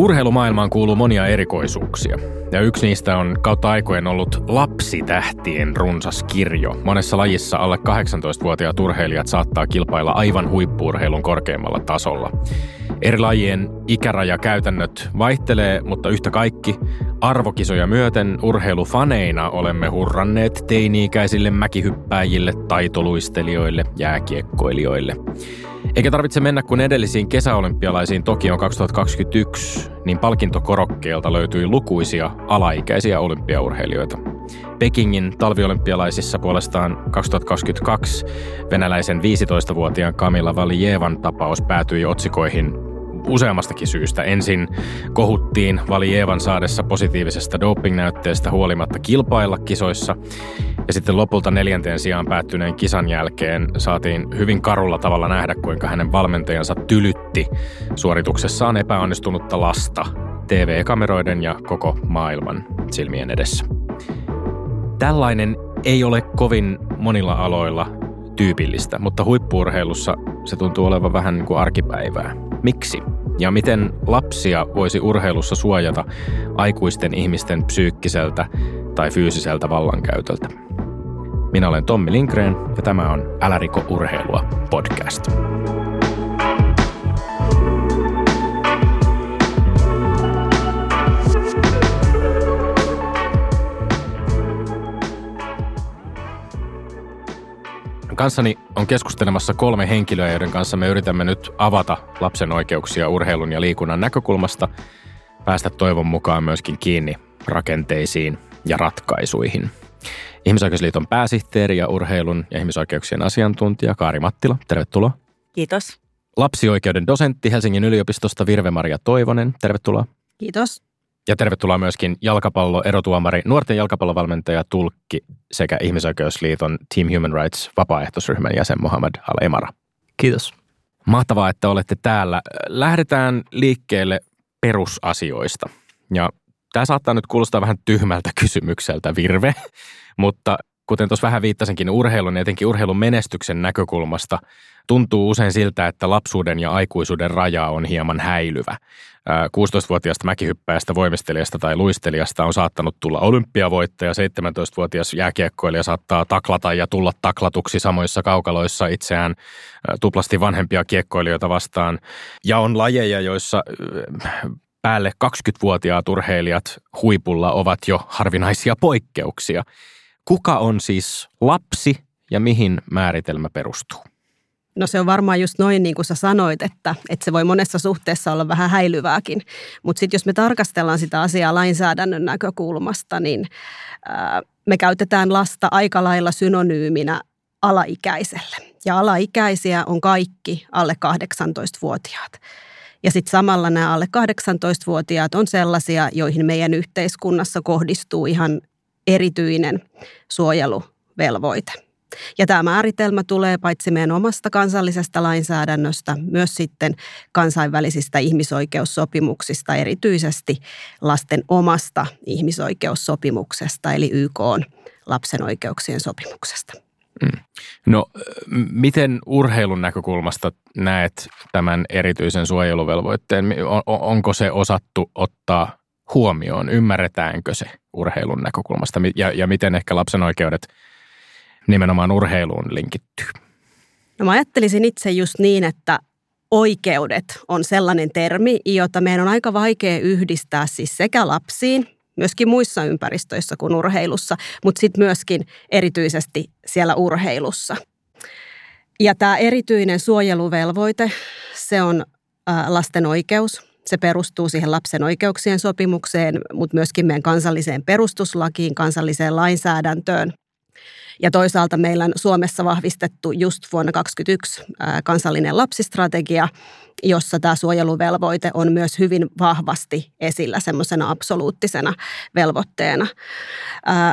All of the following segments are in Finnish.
Urheilumaailmaan kuuluu monia erikoisuuksia, ja yksi niistä on kautta aikojen ollut lapsitähtien runsas kirjo. Monessa lajissa alle 18-vuotiaat urheilijat saattaa kilpailla aivan huippuurheilun korkeimmalla tasolla. Eri lajien ikärajakäytännöt vaihtelee, mutta yhtä kaikki arvokisoja myöten urheilufaneina olemme hurranneet teini-ikäisille mäkihyppääjille, taitoluistelijoille, jääkiekkoilijoille. Eikä tarvitse mennä kuin edellisiin kesäolympialaisiin Tokioon 2021, niin palkintokorokkeelta löytyi lukuisia alaikäisiä olympiaurheilijoita. Pekingin talviolympialaisissa puolestaan 2022 venäläisen 15-vuotiaan Kamila Valijevan tapaus päätyi otsikoihin useammastakin syystä. Ensin kohuttiin Valievan saadessa positiivisesta dopingnäytteestä huolimatta kilpailla kisoissa. Ja sitten lopulta neljänteen sijaan päättyneen kisan jälkeen saatiin hyvin karulla tavalla nähdä, kuinka hänen valmentajansa tylytti suorituksessaan epäonnistunutta lasta TV-kameroiden ja koko maailman silmien edessä. Tällainen ei ole kovin monilla aloilla tyypillistä, mutta huippuurheilussa se tuntuu olevan vähän niin kuin arkipäivää. Miksi? Ja miten lapsia voisi urheilussa suojata aikuisten ihmisten psyykkiseltä tai fyysiseltä vallankäytöltä? Minä olen Tommi Lindgren ja tämä on Älä riko urheilua podcast. Kanssani on keskustelemassa kolme henkilöä, joiden kanssa me yritämme nyt avata lapsen oikeuksia urheilun ja liikunnan näkökulmasta, päästä toivon mukaan myöskin kiinni rakenteisiin ja ratkaisuihin. Ihmisoikeusliiton pääsihteeri ja urheilun ja ihmisoikeuksien asiantuntija Kaari Mattila, tervetuloa. Kiitos. Lapsioikeuden dosentti Helsingin yliopistosta Virve-Maria Toivonen, tervetuloa. Kiitos. Ja tervetuloa myöskin jalkapallo erotuomari, nuorten jalkapallovalmentaja, tulkki sekä Ihmisoikeusliiton Team Human Rights vapaaehtoisryhmän jäsen Mohamed Al-Emara. Kiitos. Mahtavaa, että olette täällä. Lähdetään liikkeelle perusasioista. Ja tämä saattaa nyt kuulostaa vähän tyhmältä kysymykseltä, Virve, mutta kuten tuossa vähän viittasinkin, urheilun ja etenkin urheilun menestyksen näkökulmasta tuntuu usein siltä, että lapsuuden ja aikuisuuden raja on hieman häilyvä. 16-vuotiaasta mäkihyppäjästä, voimistelijasta tai luistelijasta on saattanut tulla olympiavoittaja, 17-vuotias jääkiekkoilija saattaa taklata ja tulla taklatuksi samoissa kaukaloissa itseään tuplasti vanhempia kiekkoilijoita vastaan. Ja on lajeja, joissa päälle 20-vuotiaat urheilijat huipulla ovat jo harvinaisia poikkeuksia. Kuka on siis lapsi ja mihin määritelmä perustuu? No se on varmaan just noin niin kuin sä sanoit, että, että se voi monessa suhteessa olla vähän häilyvääkin. Mutta sitten jos me tarkastellaan sitä asiaa lainsäädännön näkökulmasta, niin ää, me käytetään lasta aika lailla synonyyminä alaikäiselle. Ja alaikäisiä on kaikki alle 18-vuotiaat. Ja sitten samalla nämä alle 18-vuotiaat on sellaisia, joihin meidän yhteiskunnassa kohdistuu ihan erityinen suojeluvelvoite. Ja tämä määritelmä tulee paitsi meidän omasta kansallisesta lainsäädännöstä, myös sitten kansainvälisistä ihmisoikeussopimuksista, erityisesti lasten omasta ihmisoikeussopimuksesta, eli YK on lapsen oikeuksien sopimuksesta. Mm. No miten urheilun näkökulmasta näet tämän erityisen suojeluvelvoitteen? Onko se osattu ottaa huomioon? Ymmärretäänkö se urheilun näkökulmasta ja, ja miten ehkä lapsen oikeudet nimenomaan urheiluun linkittyy? No mä ajattelisin itse just niin, että oikeudet on sellainen termi, jota meidän on aika vaikea yhdistää siis sekä lapsiin, myöskin muissa ympäristöissä kuin urheilussa, mutta sitten myöskin erityisesti siellä urheilussa. Ja tämä erityinen suojeluvelvoite, se on lasten oikeus, se perustuu siihen lapsen oikeuksien sopimukseen, mutta myöskin meidän kansalliseen perustuslakiin, kansalliseen lainsäädäntöön. Ja toisaalta meillä on Suomessa vahvistettu just vuonna 2021 kansallinen lapsistrategia, jossa tämä suojeluvelvoite on myös hyvin vahvasti esillä semmoisena absoluuttisena velvoitteena.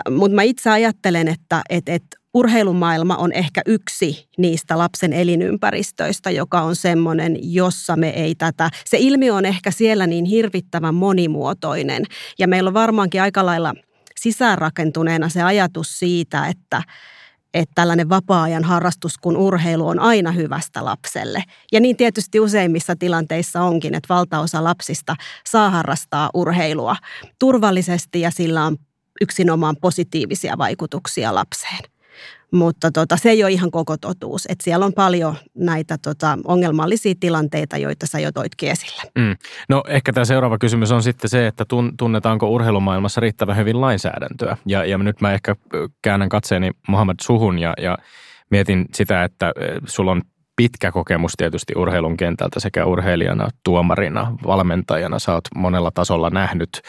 Mutta mä itse ajattelen, että et, et urheilumaailma on ehkä yksi niistä lapsen elinympäristöistä, joka on semmoinen, jossa me ei tätä, se ilmiö on ehkä siellä niin hirvittävän monimuotoinen ja meillä on varmaankin aika lailla sisäänrakentuneena se ajatus siitä, että että tällainen vapaa-ajan harrastus kuin urheilu on aina hyvästä lapselle. Ja niin tietysti useimmissa tilanteissa onkin, että valtaosa lapsista saa harrastaa urheilua turvallisesti ja sillä on yksinomaan positiivisia vaikutuksia lapseen. Mutta tota, se ei ole ihan koko totuus. Et siellä on paljon näitä tota, ongelmallisia tilanteita, joita sä jo toitkin esille. Mm. No ehkä tämä seuraava kysymys on sitten se, että tunnetaanko urheilumaailmassa riittävän hyvin lainsäädäntöä. Ja, ja nyt mä ehkä käännän katseeni Mohamed Suhun ja, ja mietin sitä, että sulla on pitkä kokemus tietysti urheilun kentältä sekä urheilijana, tuomarina, valmentajana. Sä oot monella tasolla nähnyt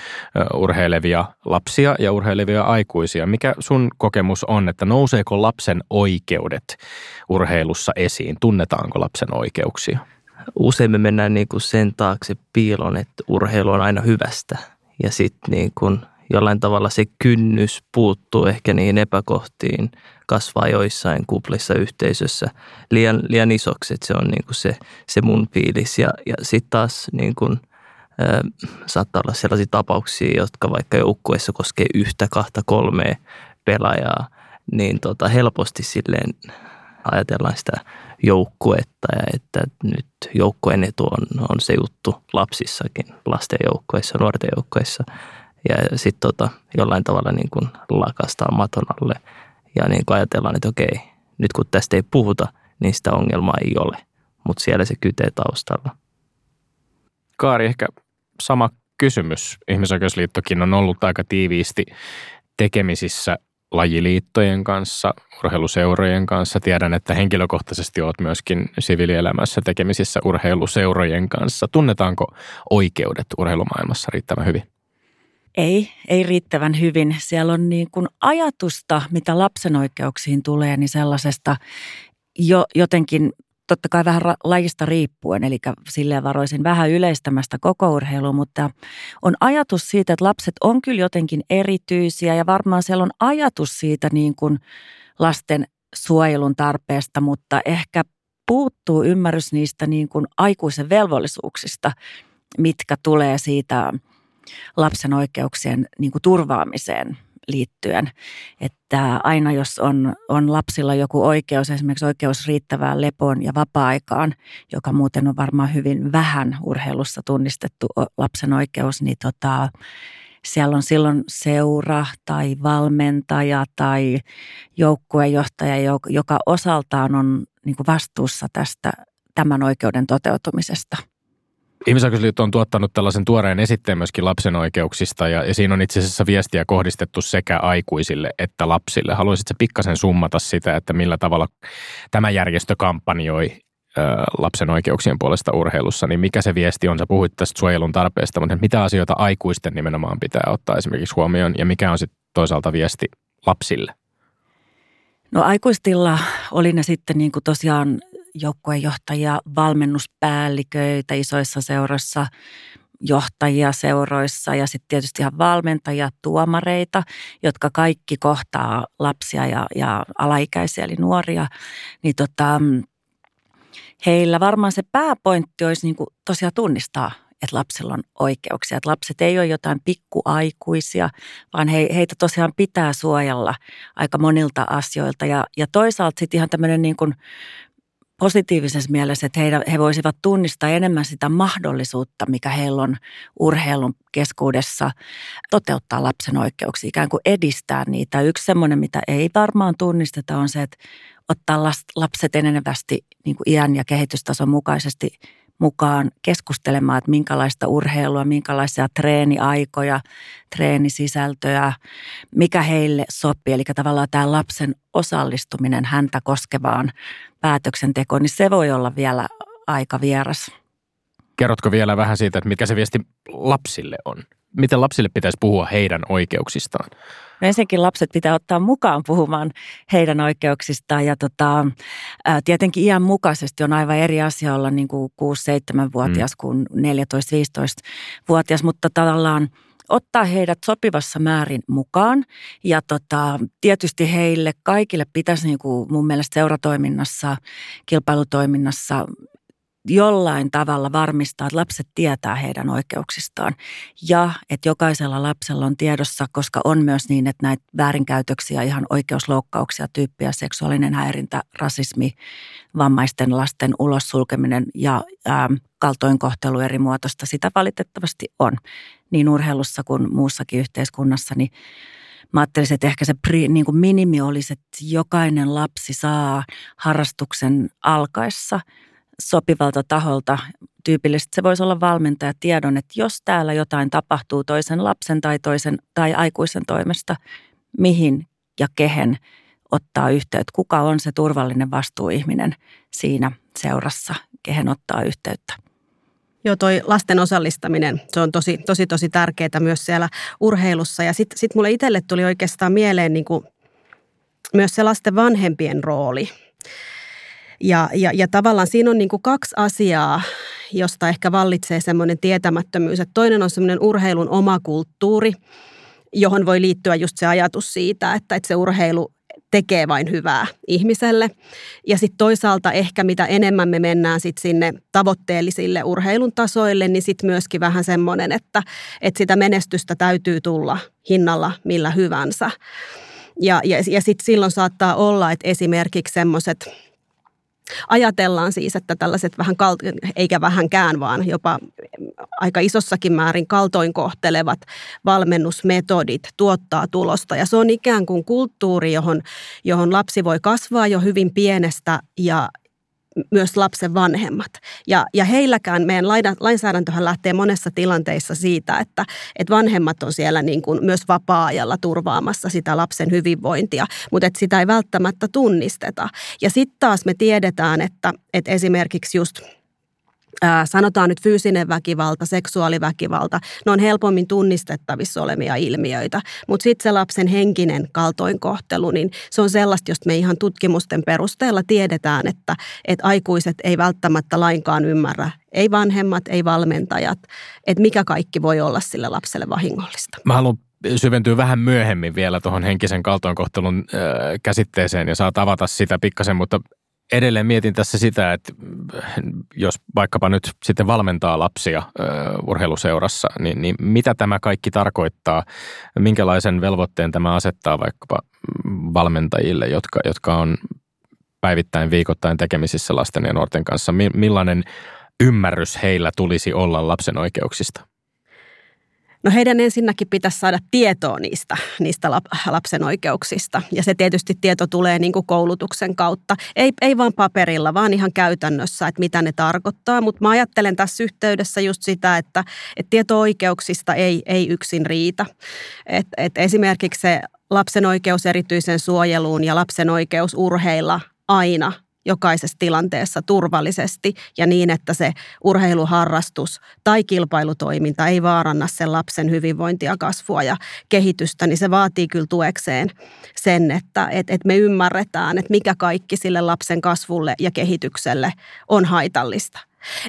urheilevia lapsia ja urheilevia aikuisia. Mikä sun kokemus on, että nouseeko lapsen oikeudet urheilussa esiin? Tunnetaanko lapsen oikeuksia? Usein me mennään niin kuin sen taakse piilon, että urheilu on aina hyvästä. Ja sitten niin jollain tavalla se kynnys puuttuu ehkä niihin epäkohtiin, kasvaa joissain kuplissa yhteisössä liian, liian isoksi, että se on niin kuin se, se mun fiilis. Ja, ja sitten taas niin kuin, äh, saattaa olla sellaisia tapauksia, jotka vaikka joukkueessa koskee yhtä, kahta, kolmea pelaajaa, niin tota, helposti silleen ajatellaan sitä joukkuetta ja että nyt joukkueen etu on, on se juttu lapsissakin, lasten joukkueissa, nuorten joukkueissa – ja sitten tota, jollain tavalla niin kuin lakastaa maton alle ja niin kuin ajatellaan, että okei, nyt kun tästä ei puhuta, niin sitä ongelmaa ei ole, mutta siellä se kytee taustalla. Kaari, ehkä sama kysymys. Ihmisoikeusliittokin on ollut aika tiiviisti tekemisissä lajiliittojen kanssa, urheiluseurojen kanssa. Tiedän, että henkilökohtaisesti olet myöskin siviilielämässä tekemisissä urheiluseurojen kanssa. Tunnetaanko oikeudet urheilumaailmassa riittävän hyvin? Ei, ei riittävän hyvin. Siellä on niin kuin ajatusta, mitä lapsen oikeuksiin tulee, niin sellaisesta jo jotenkin totta kai vähän lajista riippuen, eli silleen varoisin vähän yleistämästä koko urheilua, mutta on ajatus siitä, että lapset on kyllä jotenkin erityisiä ja varmaan siellä on ajatus siitä niin kuin lasten suojelun tarpeesta, mutta ehkä puuttuu ymmärrys niistä niin kuin aikuisen velvollisuuksista, mitkä tulee siitä – lapsen oikeuksien niin kuin turvaamiseen liittyen. Että aina jos on, on lapsilla joku oikeus, esimerkiksi oikeus riittävään lepoon ja vapaa-aikaan, joka muuten on varmaan hyvin vähän urheilussa tunnistettu lapsen oikeus, niin tota, siellä on silloin seura tai valmentaja tai joukkuejohtaja, joka osaltaan on niin vastuussa tästä tämän oikeuden toteutumisesta – Ihmisoikeusliitto on tuottanut tällaisen tuoreen esitteen myöskin lapsen oikeuksista ja, ja siinä on itse asiassa viestiä kohdistettu sekä aikuisille että lapsille. Haluaisitko pikkasen summata sitä, että millä tavalla tämä järjestö kampanjoi lapsen oikeuksien puolesta urheilussa, niin mikä se viesti on? Sä puhuit tästä suojelun tarpeesta, mutta mitä asioita aikuisten nimenomaan pitää ottaa esimerkiksi huomioon ja mikä on sitten toisaalta viesti lapsille? No aikuistilla oli ne sitten niin kuin tosiaan joukkuejohtajia, valmennuspäälliköitä isoissa seuroissa, johtajia seuroissa ja sitten tietysti ihan valmentajia, tuomareita, jotka kaikki kohtaa lapsia ja, ja alaikäisiä eli nuoria, niin tota, heillä varmaan se pääpointti olisi niin kuin tosiaan tunnistaa, että lapsilla on oikeuksia. Että lapset ei ole jotain pikkuaikuisia, vaan he, heitä tosiaan pitää suojella aika monilta asioilta. Ja, ja toisaalta sitten ihan tämmöinen niin kuin positiivisessa mielessä, että he, he voisivat tunnistaa enemmän sitä mahdollisuutta, mikä heillä on urheilun keskuudessa toteuttaa lapsen oikeuksia, ikään kuin edistää niitä. Yksi semmoinen, mitä ei varmaan tunnisteta, on se, että ottaa lapset enenevästi niin kuin iän ja kehitystason mukaisesti mukaan keskustelemaan, että minkälaista urheilua, minkälaisia treeniaikoja, treenisisältöjä, mikä heille sopii. Eli tavallaan tämä lapsen osallistuminen häntä koskevaan päätöksentekoon, niin se voi olla vielä aika vieras. Kerrotko vielä vähän siitä, että mikä se viesti lapsille on? Miten lapsille pitäisi puhua heidän oikeuksistaan? No ensinnäkin lapset pitää ottaa mukaan puhumaan heidän oikeuksistaan ja tota, ää, tietenkin iän mukaisesti on aivan eri asia olla niin kuin 6-7-vuotias mm. kuin 14-15-vuotias, mutta tavallaan ottaa heidät sopivassa määrin mukaan. Ja tota, tietysti heille kaikille pitäisi niin kuin mun mielestä seuratoiminnassa, kilpailutoiminnassa jollain tavalla varmistaa, että lapset tietää heidän oikeuksistaan. Ja että jokaisella lapsella on tiedossa, koska on myös niin, että näitä väärinkäytöksiä, ihan oikeusloukkauksia, tyyppiä, seksuaalinen häirintä, rasismi, vammaisten lasten ulos sulkeminen ja ää, kaltoinkohtelu eri muotoista, sitä valitettavasti on. Niin urheilussa kuin muussakin yhteiskunnassa, niin mä ajattelisin, että ehkä se pri, niin kuin minimi olisi, että jokainen lapsi saa harrastuksen alkaessa sopivalta taholta tyypillisesti se voisi olla valmentaja tiedon, että jos täällä jotain tapahtuu toisen lapsen tai toisen tai aikuisen toimesta, mihin ja kehen ottaa yhteyttä, kuka on se turvallinen vastuuihminen siinä seurassa, kehen ottaa yhteyttä. Joo, toi lasten osallistaminen, se on tosi, tosi, tosi tärkeää myös siellä urheilussa. Ja sitten sit mulle itselle tuli oikeastaan mieleen niin kuin myös se lasten vanhempien rooli. Ja, ja, ja tavallaan siinä on niin kuin kaksi asiaa, josta ehkä vallitsee semmoinen tietämättömyys. Että toinen on semmoinen urheilun oma kulttuuri, johon voi liittyä just se ajatus siitä, että, että se urheilu tekee vain hyvää ihmiselle. Ja sitten toisaalta ehkä mitä enemmän me mennään sit sinne tavoitteellisille urheilun tasoille, niin sitten myöskin vähän semmoinen, että, että sitä menestystä täytyy tulla hinnalla millä hyvänsä. Ja, ja, ja sitten silloin saattaa olla, että esimerkiksi semmoiset – Ajatellaan siis, että tällaiset vähän, eikä vähänkään, vaan jopa aika isossakin määrin kaltoinkohtelevat valmennusmetodit tuottaa tulosta. Ja se on ikään kuin kulttuuri, johon, johon lapsi voi kasvaa jo hyvin pienestä ja, myös lapsen vanhemmat. Ja, ja heilläkään meidän lainsäädäntöhän lähtee monessa tilanteissa siitä, että, että vanhemmat on siellä niin kuin myös vapaa-ajalla turvaamassa sitä lapsen hyvinvointia, mutta että sitä ei välttämättä tunnisteta. Ja sitten taas me tiedetään, että, että esimerkiksi just – sanotaan nyt fyysinen väkivalta, seksuaaliväkivalta, ne on helpommin tunnistettavissa olevia ilmiöitä. Mutta sitten se lapsen henkinen kaltoinkohtelu, niin se on sellaista, josta me ihan tutkimusten perusteella tiedetään, että, että aikuiset ei välttämättä lainkaan ymmärrä, ei vanhemmat, ei valmentajat, että mikä kaikki voi olla sille lapselle vahingollista. Mä haluan syventyy vähän myöhemmin vielä tuohon henkisen kaltoinkohtelun äh, käsitteeseen ja saa avata sitä pikkasen, mutta edelleen mietin tässä sitä, että jos vaikkapa nyt sitten valmentaa lapsia urheiluseurassa, niin, niin mitä tämä kaikki tarkoittaa? Minkälaisen velvoitteen tämä asettaa vaikkapa valmentajille, jotka, jotka on päivittäin, viikoittain tekemisissä lasten ja nuorten kanssa? Millainen ymmärrys heillä tulisi olla lapsen oikeuksista? No heidän ensinnäkin pitäisi saada tietoa niistä, niistä lapsen oikeuksista. Ja se tietysti tieto tulee niin kuin koulutuksen kautta. Ei, ei vaan paperilla, vaan ihan käytännössä, että mitä ne tarkoittaa. Mutta mä ajattelen tässä yhteydessä just sitä, että, että tieto-oikeuksista ei, ei yksin riitä. Et, et esimerkiksi se lapsen oikeus erityisen suojeluun ja lapsen oikeus urheilla aina – jokaisessa tilanteessa turvallisesti ja niin, että se urheiluharrastus tai kilpailutoiminta ei vaaranna sen lapsen hyvinvointia, kasvua ja kehitystä, niin se vaatii kyllä tuekseen sen, että, että, että me ymmärretään, että mikä kaikki sille lapsen kasvulle ja kehitykselle on haitallista.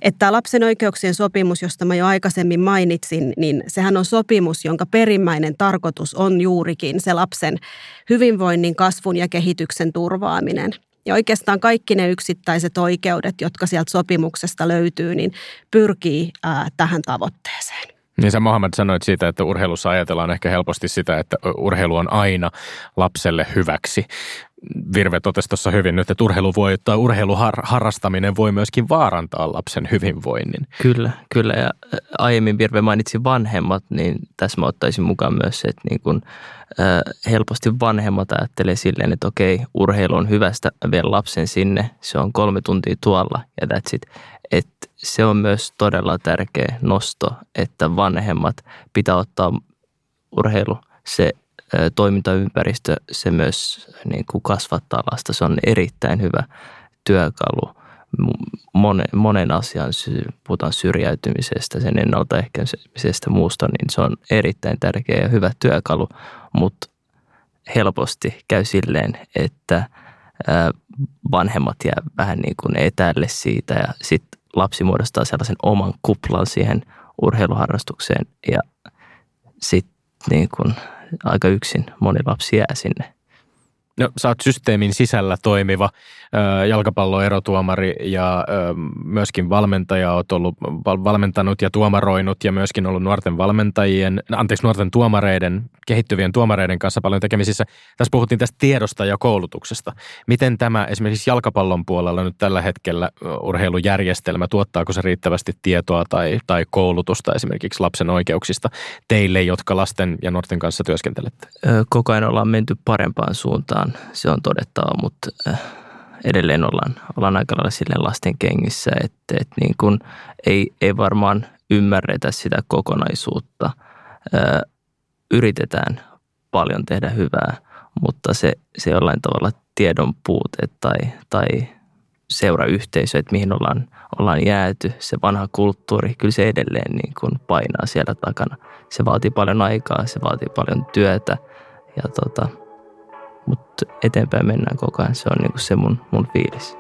Että lapsen oikeuksien sopimus, josta mä jo aikaisemmin mainitsin, niin sehän on sopimus, jonka perimmäinen tarkoitus on juurikin se lapsen hyvinvoinnin, kasvun ja kehityksen turvaaminen – ja oikeastaan kaikki ne yksittäiset oikeudet, jotka sieltä sopimuksesta löytyy, niin pyrkii ää, tähän tavoitteeseen. Niin sä Mohamed sanoit siitä, että urheilussa ajatellaan ehkä helposti sitä, että urheilu on aina lapselle hyväksi. Virve totesi tuossa hyvin nyt, että urheilu voi, tai urheiluharrastaminen voi myöskin vaarantaa lapsen hyvinvoinnin. Kyllä, kyllä. Ja aiemmin Virve mainitsi vanhemmat, niin tässä mä ottaisin mukaan myös se, että niin kun, äh, helposti vanhemmat ajattelee silleen, että okei, urheilu on hyvästä, vielä lapsen sinne, se on kolme tuntia tuolla ja that's it. Että se on myös todella tärkeä nosto, että vanhemmat pitää ottaa urheilu, se toimintaympäristö, se myös niin kuin kasvattaa lasta. Se on erittäin hyvä työkalu monen, monen asian, puhutaan syrjäytymisestä, sen ennaltaehkäisemisestä muusta, niin se on erittäin tärkeä ja hyvä työkalu, mutta helposti käy silleen, että vanhemmat jää vähän niin kuin etäälle siitä ja sitten lapsi muodostaa sellaisen oman kuplan siihen urheiluharrastukseen ja sitten niin kuin aika yksin moni lapsi jää sinne. No, sä oot systeemin sisällä toimiva jalkapalloerotuomari ja myöskin valmentaja. Oot ollut val- valmentanut ja tuomaroinut ja myöskin ollut nuorten valmentajien, anteeksi nuorten tuomareiden, kehittyvien tuomareiden kanssa paljon tekemisissä. Tässä puhuttiin tästä tiedosta ja koulutuksesta. Miten tämä esimerkiksi jalkapallon puolella nyt tällä hetkellä urheilujärjestelmä, tuottaako se riittävästi tietoa tai, tai koulutusta esimerkiksi lapsen oikeuksista teille, jotka lasten ja nuorten kanssa työskentelette? Koko ajan ollaan menty parempaan suuntaan, se on todettava, mutta edelleen ollaan, ollaan aika lailla sille lasten kengissä, että, että niin kuin ei, ei varmaan ymmärretä sitä kokonaisuutta. Yritetään paljon tehdä hyvää, mutta se, se jollain tavalla tiedon puute tai, tai seurayhteisö, että mihin ollaan, ollaan jääty, se vanha kulttuuri, kyllä se edelleen niin kuin painaa siellä takana. Se vaatii paljon aikaa, se vaatii paljon työtä ja tota, mutta eteenpäin mennään koko ajan. Se on niin kuin se mun, mun fiilis.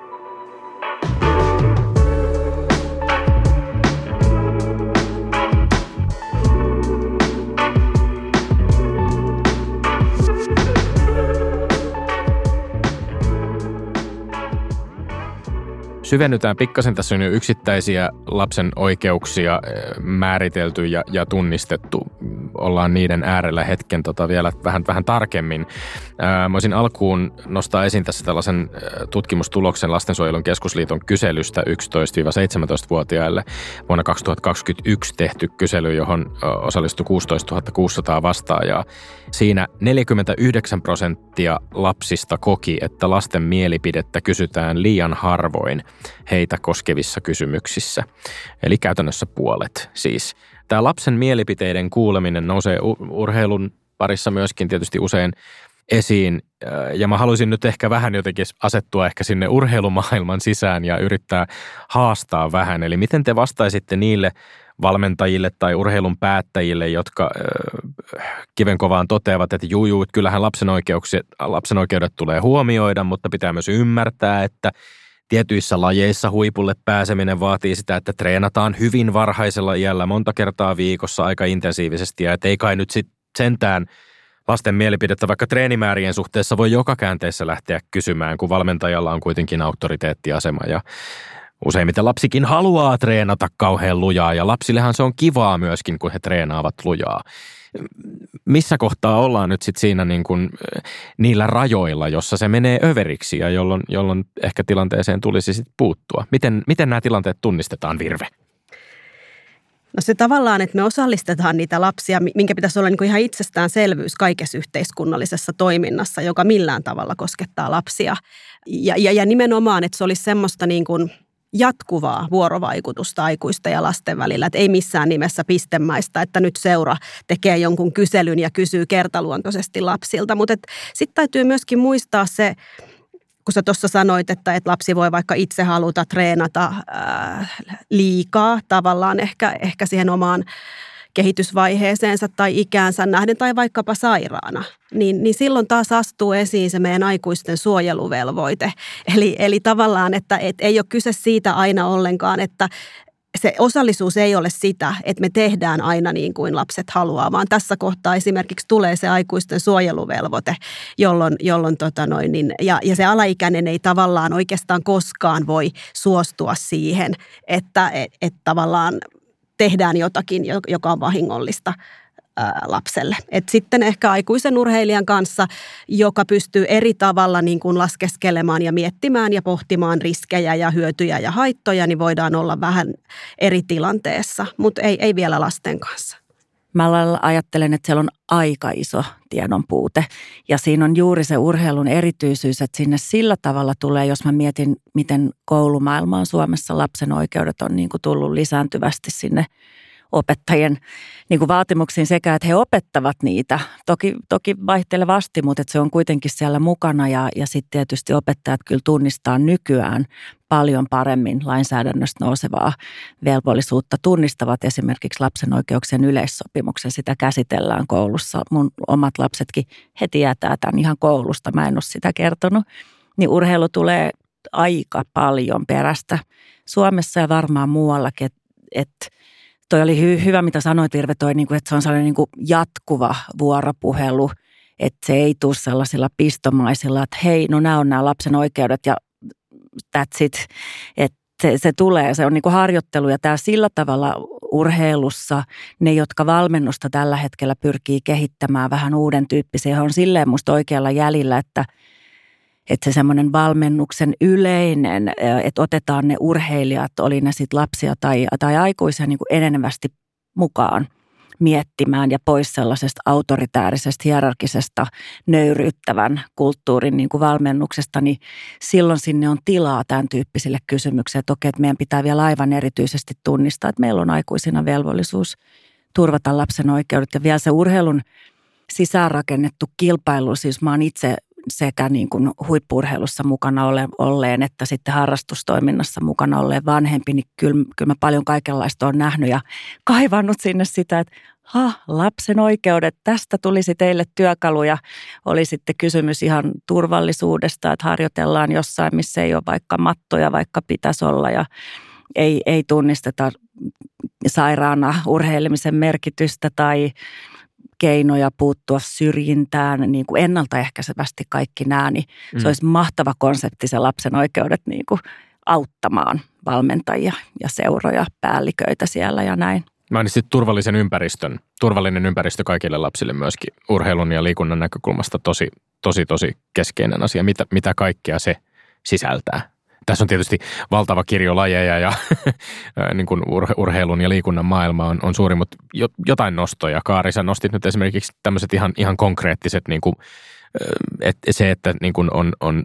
Syvennytään pikkasen. Tässä on jo yksittäisiä lapsen oikeuksia eh, määritelty ja, ja tunnistettu. Ollaan niiden äärellä hetken tota vielä vähän, vähän tarkemmin. Mä voisin alkuun nostaa esiin tässä tällaisen tutkimustuloksen Lastensuojelun keskusliiton kyselystä 11-17-vuotiaille. Vuonna 2021 tehty kysely, johon osallistui 16 600 vastaajaa. Siinä 49 prosenttia lapsista koki, että lasten mielipidettä kysytään liian harvoin heitä koskevissa kysymyksissä. Eli käytännössä puolet siis. Tämä lapsen mielipiteiden kuuleminen nousee urheilun parissa myöskin tietysti usein esiin. Ja mä haluaisin nyt ehkä vähän jotenkin asettua ehkä sinne urheilumaailman sisään ja yrittää haastaa vähän. Eli miten te vastaisitte niille valmentajille tai urheilun päättäjille, jotka kivenkovaan toteavat, että juu, juu kyllähän lapsen, lapsen oikeudet tulee huomioida, mutta pitää myös ymmärtää, että Tietyissä lajeissa huipulle pääseminen vaatii sitä, että treenataan hyvin varhaisella iällä monta kertaa viikossa aika intensiivisesti. Ja ei kai nyt sit sentään – lasten mielipidettä vaikka treenimäärien suhteessa voi joka käänteessä lähteä kysymään, kun valmentajalla on kuitenkin auktoriteettiasema. Ja useimmiten lapsikin haluaa treenata kauhean lujaa ja lapsillehan se on kivaa myöskin, kun he treenaavat lujaa. Missä kohtaa ollaan nyt sitten siinä niin kuin, niillä rajoilla, jossa se menee överiksi ja jolloin, jolloin ehkä tilanteeseen tulisi sitten puuttua? Miten, miten nämä tilanteet tunnistetaan, Virve? No se tavallaan, että me osallistetaan niitä lapsia, minkä pitäisi olla niin kuin ihan itsestäänselvyys kaikessa yhteiskunnallisessa toiminnassa, joka millään tavalla koskettaa lapsia. Ja, ja, ja nimenomaan, että se olisi semmoista niin kuin jatkuvaa vuorovaikutusta aikuisten ja lasten välillä. Että ei missään nimessä pistemaista, että nyt seura tekee jonkun kyselyn ja kysyy kertaluontoisesti lapsilta. Mutta sitten täytyy myöskin muistaa se, kun sä tuossa sanoit, että, että lapsi voi vaikka itse haluta treenata ää, liikaa tavallaan ehkä, ehkä siihen omaan kehitysvaiheeseensa tai ikäänsä nähden tai vaikkapa sairaana, niin, niin silloin taas astuu esiin se meidän aikuisten suojeluvelvoite. Eli, eli tavallaan, että et ei ole kyse siitä aina ollenkaan, että, se osallisuus ei ole sitä, että me tehdään aina niin kuin lapset haluaa, vaan tässä kohtaa esimerkiksi tulee se aikuisten suojeluvelvoite, jolloin, jolloin tota noin, niin, ja, ja se alaikäinen ei tavallaan oikeastaan koskaan voi suostua siihen, että et, et tavallaan tehdään jotakin, joka on vahingollista lapselle. Et sitten ehkä aikuisen urheilijan kanssa, joka pystyy eri tavalla niin kuin laskeskelemaan ja miettimään ja pohtimaan riskejä ja hyötyjä ja haittoja, niin voidaan olla vähän eri tilanteessa, mutta ei, ei vielä lasten kanssa. Mä ajattelen, että siellä on aika iso tiedon puute. Ja siinä on juuri se urheilun erityisyys, että sinne sillä tavalla tulee, jos mä mietin, miten koulumaailmaan Suomessa lapsen oikeudet on niin kuin tullut lisääntyvästi sinne opettajien niin kuin vaatimuksiin sekä, että he opettavat niitä. Toki, toki vaihtelevasti, mutta että se on kuitenkin siellä mukana ja, ja sitten tietysti opettajat kyllä tunnistaa nykyään paljon paremmin lainsäädännöstä nousevaa velvollisuutta. Tunnistavat esimerkiksi lapsen oikeuksien yleissopimuksen, sitä käsitellään koulussa. Mun omat lapsetkin heti jätää tämän ihan koulusta, mä en ole sitä kertonut. Niin urheilu tulee aika paljon perästä Suomessa ja varmaan muuallakin, että et, toi oli hy- hyvä, mitä sanoit Irve, toi, niin kuin, että se on sellainen niin kuin jatkuva vuoropuhelu, Että se ei tule sellaisilla pistomaisilla, että hei, no nämä on nämä lapsen oikeudet ja that's it. Että se, se tulee, se on niin kuin harjoittelu ja tämä sillä tavalla urheilussa, ne jotka valmennusta tällä hetkellä pyrkii kehittämään vähän uuden tyyppisiä, on silleen musta oikealla jäljellä, että – että se semmoinen valmennuksen yleinen, että otetaan ne urheilijat, oli ne sitten lapsia tai, tai aikuisia niin kuin enenevästi mukaan miettimään ja pois sellaisesta autoritäärisestä, hierarkisesta, nöyryyttävän kulttuurin niin kuin valmennuksesta, niin silloin sinne on tilaa tämän tyyppisille kysymyksille. Että okei, että meidän pitää vielä aivan erityisesti tunnistaa, että meillä on aikuisina velvollisuus turvata lapsen oikeudet ja vielä se urheilun sisäänrakennettu kilpailu, siis mä oon itse sekä niin kuin huippurheilussa mukana olleen että sitten harrastustoiminnassa mukana olleen vanhempi, niin kyllä, kyllä mä paljon kaikenlaista on nähnyt ja kaivannut sinne sitä, että ha, lapsen oikeudet, tästä tulisi teille työkaluja. Oli sitten kysymys ihan turvallisuudesta, että harjoitellaan jossain, missä ei ole vaikka mattoja, vaikka pitäisi olla ja ei, ei tunnisteta sairaana urheilemisen merkitystä tai keinoja puuttua syrjintään niin kuin ennaltaehkäisevästi kaikki nämä, niin mm. se olisi mahtava konsepti se lapsen oikeudet niin kuin auttamaan valmentajia ja seuroja, päälliköitä siellä ja näin. Mainitsit turvallisen ympäristön. Turvallinen ympäristö kaikille lapsille myöskin urheilun ja liikunnan näkökulmasta tosi, tosi, tosi keskeinen asia. Mitä, mitä kaikkea se sisältää? Tässä on tietysti valtava kirjo lajeja ja niin kuin urheilun ja liikunnan maailma on, on suuri, mutta jotain nostoja. Kaari, sä nostit nyt esimerkiksi tämmöiset ihan, ihan konkreettiset niin kuin, että se, että niin kuin on, on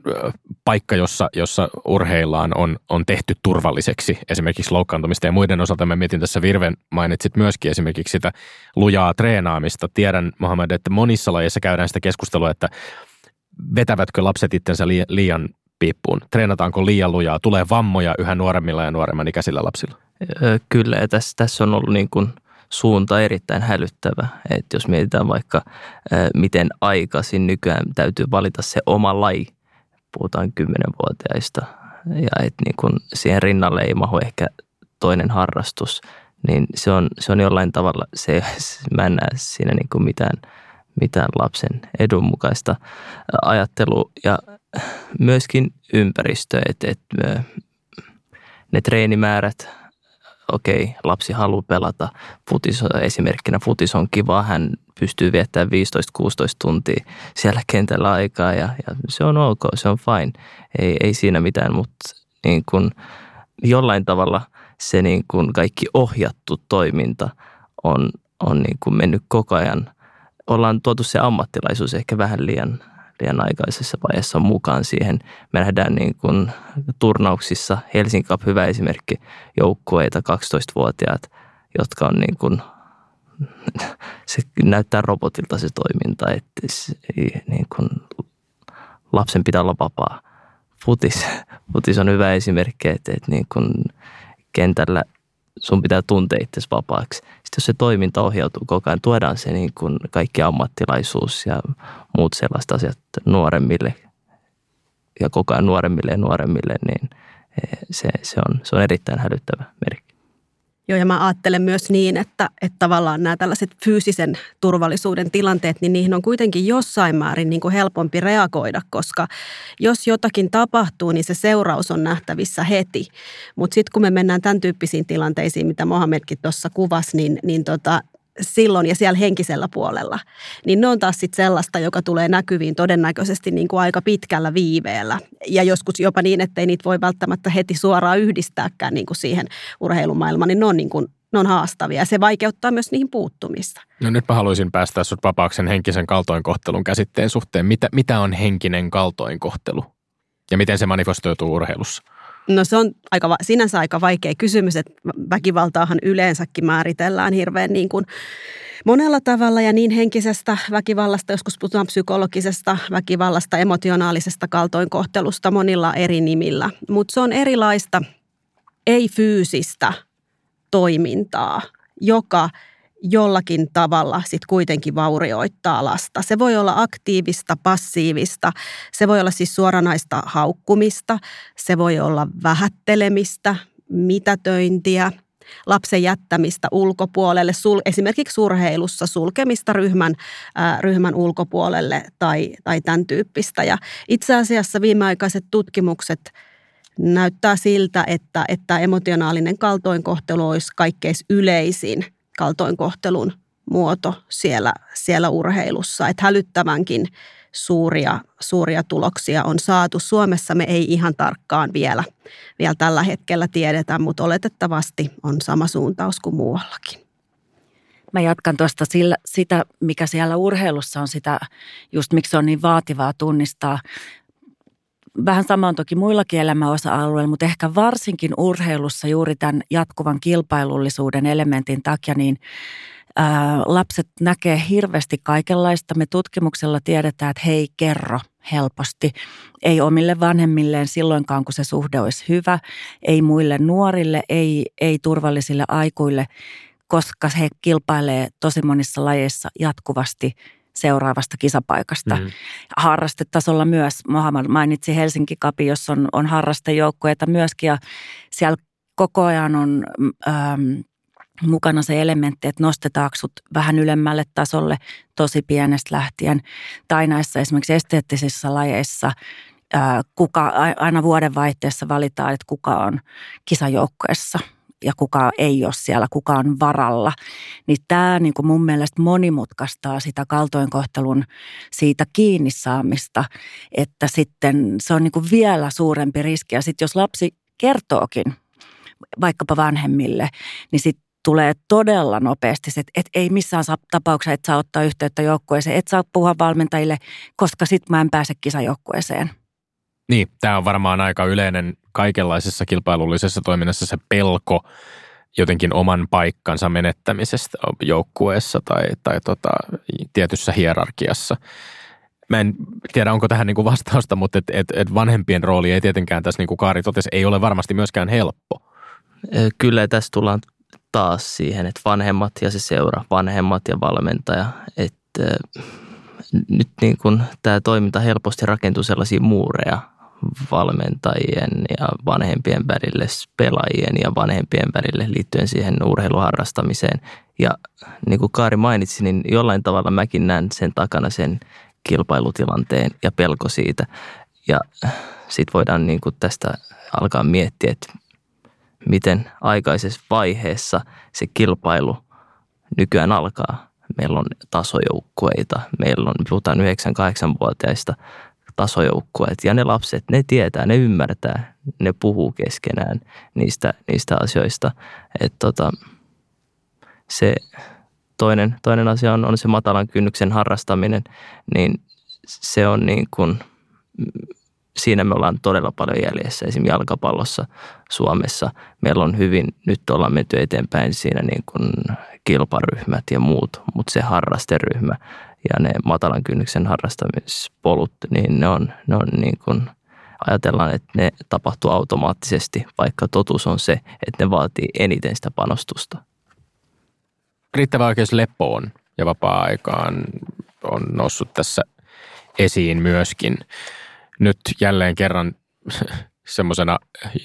paikka, jossa, jossa urheillaan, on, on tehty turvalliseksi esimerkiksi loukkaantumista ja muiden osalta. Mä mietin tässä Virven mainitsit myöskin esimerkiksi sitä lujaa treenaamista. Tiedän, Mohamed, että monissa lajeissa käydään sitä keskustelua, että vetävätkö lapset itsensä liian piippuun? Treenataanko liian lujaa? Tulee vammoja yhä nuoremmilla ja nuoremman ikäisillä lapsilla? Kyllä, ja tässä, tässä on ollut niin kuin suunta erittäin hälyttävä. Että jos mietitään vaikka, miten aikaisin nykyään täytyy valita se oma laji, puhutaan kymmenenvuotiaista, ja että niin kuin siihen rinnalle ei mahu ehkä toinen harrastus, niin se on, se on jollain tavalla, se, mä en näe siinä niin kuin mitään, mitään lapsen edun mukaista ajattelua. Ja myöskin ympäristö, että, että ne treenimäärät, okei, okay, lapsi haluaa pelata. Futis, esimerkkinä futis on kiva, hän pystyy viettämään 15-16 tuntia siellä kentällä aikaa ja, ja se on ok, se on fine. Ei, ei siinä mitään, mutta niin kun jollain tavalla se niin kun kaikki ohjattu toiminta on, on niin kun mennyt koko ajan. Ollaan tuotu se ammattilaisuus ehkä vähän liian liian aikaisessa vaiheessa mukaan siihen. Me nähdään niin kuin turnauksissa, Helsingin Cup hyvä esimerkki, joukkueita 12-vuotiaat, jotka on niin kuin, se näyttää robotilta se toiminta, että se, niin kuin, lapsen pitää olla vapaa. Futis, futis on hyvä esimerkki, että, että niin kuin kentällä sun pitää tuntea itsesi vapaaksi. Sitten jos se toiminta ohjautuu koko ajan, tuodaan se niin kuin kaikki ammattilaisuus ja muut sellaiset asiat nuoremmille ja koko ajan nuoremmille ja nuoremmille, niin eh, se, se, on, se on erittäin hälyttävä merkki. Joo, ja mä ajattelen myös niin, että, että tavallaan nämä tällaiset fyysisen turvallisuuden tilanteet, niin niihin on kuitenkin jossain määrin niin kuin helpompi reagoida, koska jos jotakin tapahtuu, niin se seuraus on nähtävissä heti. Mutta sitten kun me mennään tämän tyyppisiin tilanteisiin, mitä Mohamedkin tuossa kuvasi, niin, niin tota, silloin ja siellä henkisellä puolella, niin ne on taas sitten sellaista, joka tulee näkyviin todennäköisesti niin kuin aika pitkällä viiveellä. Ja joskus jopa niin, että ei niitä voi välttämättä heti suoraan yhdistääkään niin kuin siihen urheilumaailmaan, niin ne on, niin kuin, ne on haastavia ja se vaikeuttaa myös niihin puuttumista. No nyt mä haluaisin päästä sut vapaaksi henkisen kaltoinkohtelun käsitteen suhteen. Mitä, mitä on henkinen kaltoinkohtelu ja miten se manifestoituu urheilussa? No se on aika, sinänsä aika vaikea kysymys, että väkivaltaahan yleensäkin määritellään hirveän niin kuin monella tavalla ja niin henkisestä väkivallasta, joskus puhutaan psykologisesta väkivallasta, emotionaalisesta kaltoinkohtelusta monilla eri nimillä. Mutta se on erilaista ei-fyysistä toimintaa, joka – jollakin tavalla sitten kuitenkin vaurioittaa lasta. Se voi olla aktiivista, passiivista, se voi olla siis suoranaista haukkumista, se voi olla vähättelemistä, mitätöintiä, lapsen jättämistä ulkopuolelle, sul, esimerkiksi urheilussa sulkemista ryhmän, ää, ryhmän ulkopuolelle tai, tai tämän tyyppistä. Ja itse asiassa viimeaikaiset tutkimukset näyttää siltä, että, että emotionaalinen kaltoinkohtelu olisi kaikkein yleisin kaltoinkohtelun muoto siellä, siellä urheilussa. Että hälyttävänkin suuria, suuria tuloksia on saatu. Suomessa me ei ihan tarkkaan vielä, vielä tällä hetkellä tiedetä, mutta oletettavasti on sama suuntaus kuin muuallakin. Mä jatkan tuosta sillä, sitä, mikä siellä urheilussa on sitä, just miksi on niin vaativaa tunnistaa. Vähän sama on toki muillakin elämäosa-alueilla, mutta ehkä varsinkin urheilussa juuri tämän jatkuvan kilpailullisuuden elementin takia, niin ää, lapset näkee hirveästi kaikenlaista. Me tutkimuksella tiedetään, että hei kerro helposti. Ei omille vanhemmilleen silloinkaan, kun se suhde olisi hyvä. Ei muille nuorille, ei, ei turvallisille aikuille, koska he kilpailee tosi monissa lajeissa jatkuvasti seuraavasta kisapaikasta. Mm. Harrastetasolla myös, Mohamed mainitsi Helsinki Kapi, jossa on, on harrastejoukkoja myöskin ja siellä koko ajan on ähm, mukana se elementti, että nostetaanko sut vähän ylemmälle tasolle tosi pienestä lähtien. Tai näissä esimerkiksi esteettisissä lajeissa kuka, aina vuodenvaihteessa valitaan, että kuka on kisajoukkoessa ja kuka ei ole siellä, kuka on varalla. Niin tämä niin kuin mun mielestä monimutkaistaa sitä kaltoinkohtelun siitä kiinni saamista, että sitten se on niin kuin vielä suurempi riski. Ja sitten jos lapsi kertookin vaikkapa vanhemmille, niin sitten tulee todella nopeasti, että et ei missään tapauksessa et saa ottaa yhteyttä joukkueeseen, et saa puhua valmentajille, koska sit mä en pääse kisajoukkueeseen. Niin, tämä on varmaan aika yleinen kaikenlaisessa kilpailullisessa toiminnassa se pelko jotenkin oman paikkansa menettämisestä joukkueessa tai, tai tota, tietyssä hierarkiassa. Mä en tiedä, onko tähän niin kuin vastausta, mutta et, et, et vanhempien rooli ei tietenkään tässä, niin kuin Kaari totesi, ei ole varmasti myöskään helppo. Kyllä tässä tullaan taas siihen, että vanhemmat ja se seura, vanhemmat ja valmentaja, että nyt niin kuin tämä toiminta helposti rakentuu sellaisia muureja valmentajien ja vanhempien välille, pelaajien ja vanhempien välille liittyen siihen urheiluharrastamiseen. Ja niin kuin Kaari mainitsi, niin jollain tavalla mäkin näen sen takana sen kilpailutilanteen ja pelko siitä. Ja sitten voidaan niin kuin tästä alkaa miettiä, että miten aikaisessa vaiheessa se kilpailu nykyään alkaa. Meillä on tasojoukkueita, meillä on, puhutaan 9-8-vuotiaista tasojoukkueet ja ne lapset, ne tietää, ne ymmärtää, ne puhuu keskenään niistä, niistä asioista. Että tota, se toinen, toinen asia on, on se matalan kynnyksen harrastaminen, niin se on niin kuin siinä me ollaan todella paljon jäljessä. Esimerkiksi jalkapallossa Suomessa meillä on hyvin, nyt ollaan menty eteenpäin siinä niin kuin kilparyhmät ja muut, mutta se harrasteryhmä ja ne matalan kynnyksen harrastamispolut, niin ne on, ne on niin kuin, ajatellaan, että ne tapahtuu automaattisesti, vaikka totuus on se, että ne vaatii eniten sitä panostusta. Riittävä oikeus lepoon ja vapaa-aikaan on noussut tässä esiin myöskin nyt jälleen kerran semmoisena